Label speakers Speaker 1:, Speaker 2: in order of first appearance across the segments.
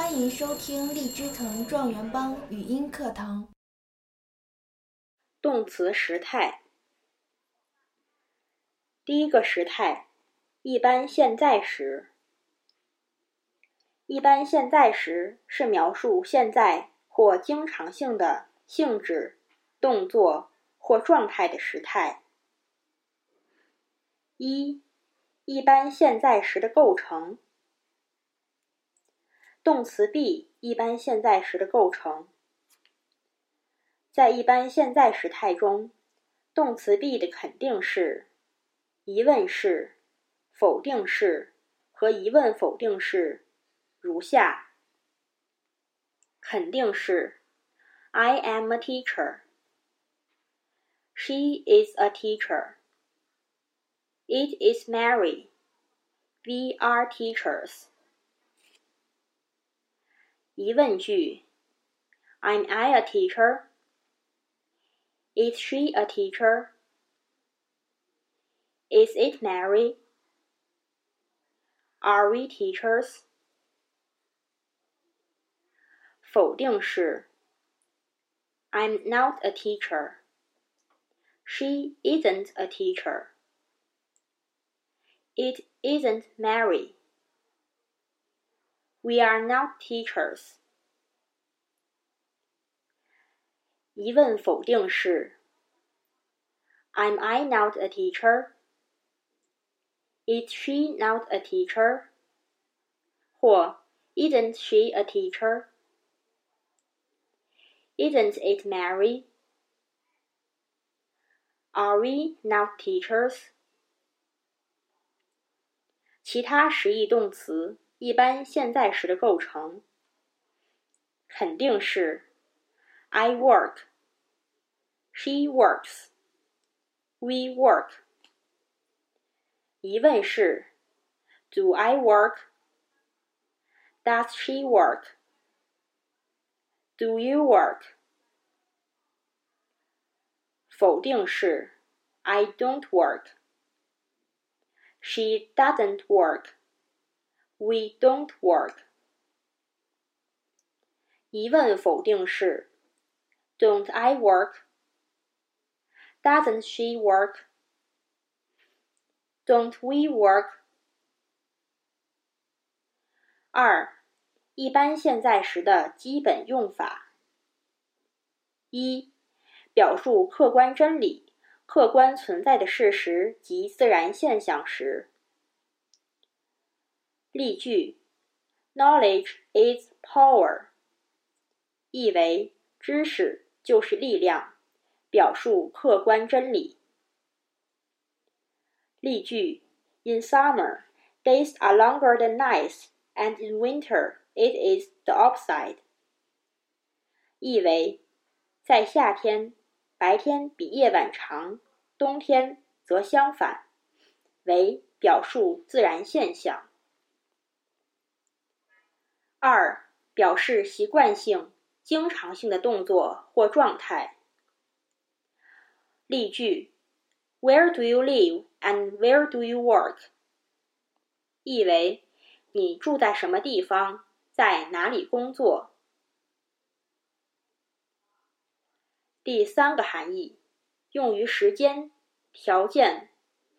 Speaker 1: 欢迎收听荔枝藤状元帮语音课堂。
Speaker 2: 动词时态，第一个时态，一般现在时。一般现在时是描述现在或经常性的性质、动作或状态的时态。一、一般现在时的构成。动词 be 一般现在时的构成，在一般现在时态中，动词 be 的肯定式、疑问式、否定式和疑问否定式如下：肯定式：I am a teacher. She is a teacher. It is Mary. We are teachers. 疑问句：Am I a teacher? Is she a teacher? Is it Mary? Are we teachers? 否定式：I'm not a teacher. She isn't a teacher. It isn't Mary. We are not teachers. 疑问否定式：Am I not a teacher? Is she not a teacher? 或 Isn't she a teacher? Isn't it Mary? Are we not teachers? 其他实义动词 一般现在时的构成，肯定是 I work, she works, we work。疑问式 Do I work? Does she work? Do you work? 否定式 I don't work. She doesn't work. We don't work. 疑问否定式：Don't I work? Doesn't she work? Don't we work? 二、一般现在时的基本用法：一、表述客观真理、客观存在的事实及自然现象时。例句：Knowledge is power。意为知识就是力量，表述客观真理。例句：In summer, days are longer than nights, and in winter, it is the opposite。意为在夏天，白天比夜晚长，冬天则相反，为表述自然现象。二、表示习惯性、经常性的动作或状态。例句：Where do you live and where do you work？意为你住在什么地方，在哪里工作。第三个含义，用于时间、条件、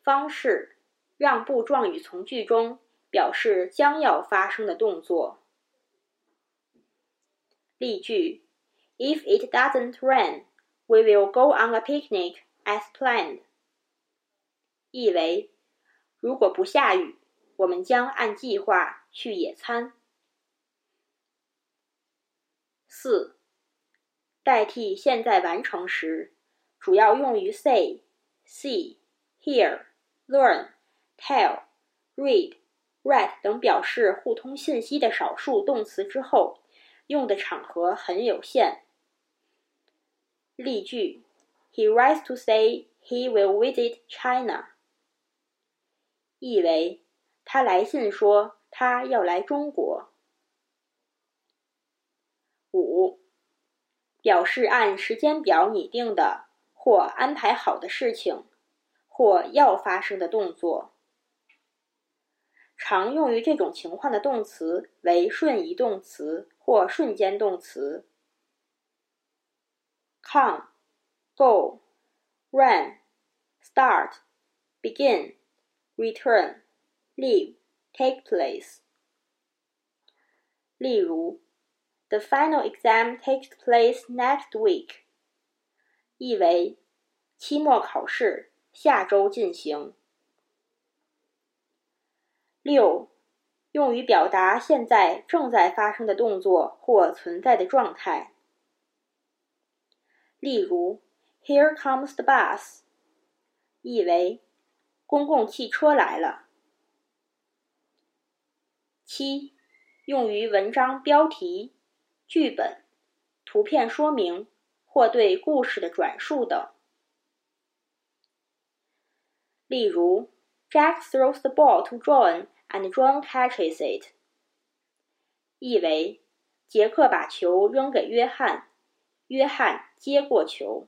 Speaker 2: 方式、让步状语从句中表示将要发生的动作。例句：If it doesn't rain, we will go on a picnic as planned。意为如果不下雨，我们将按计划去野餐。四、代替现在完成时，主要用于 say、see、hear、learn、tell、read、write 等表示互通信息的少数动词之后。用的场合很有限。例句：He writes to say he will visit China。意为他来信说他要来中国。五、表示按时间表拟定的或安排好的事情，或要发生的动作。常用于这种情况的动词为瞬移动词或瞬间动词。come, go, run, start, begin, return, leave, take place。例如，The final exam takes place next week。意为期末考试下周进行。六，用于表达现在正在发生的动作或存在的状态。例如，Here comes the bus，意为公共汽车来了。七，用于文章标题、剧本、图片说明或对故事的转述等。例如，Jack throws the ball to John and John catches it。意为杰克把球扔给约翰，约翰接过球。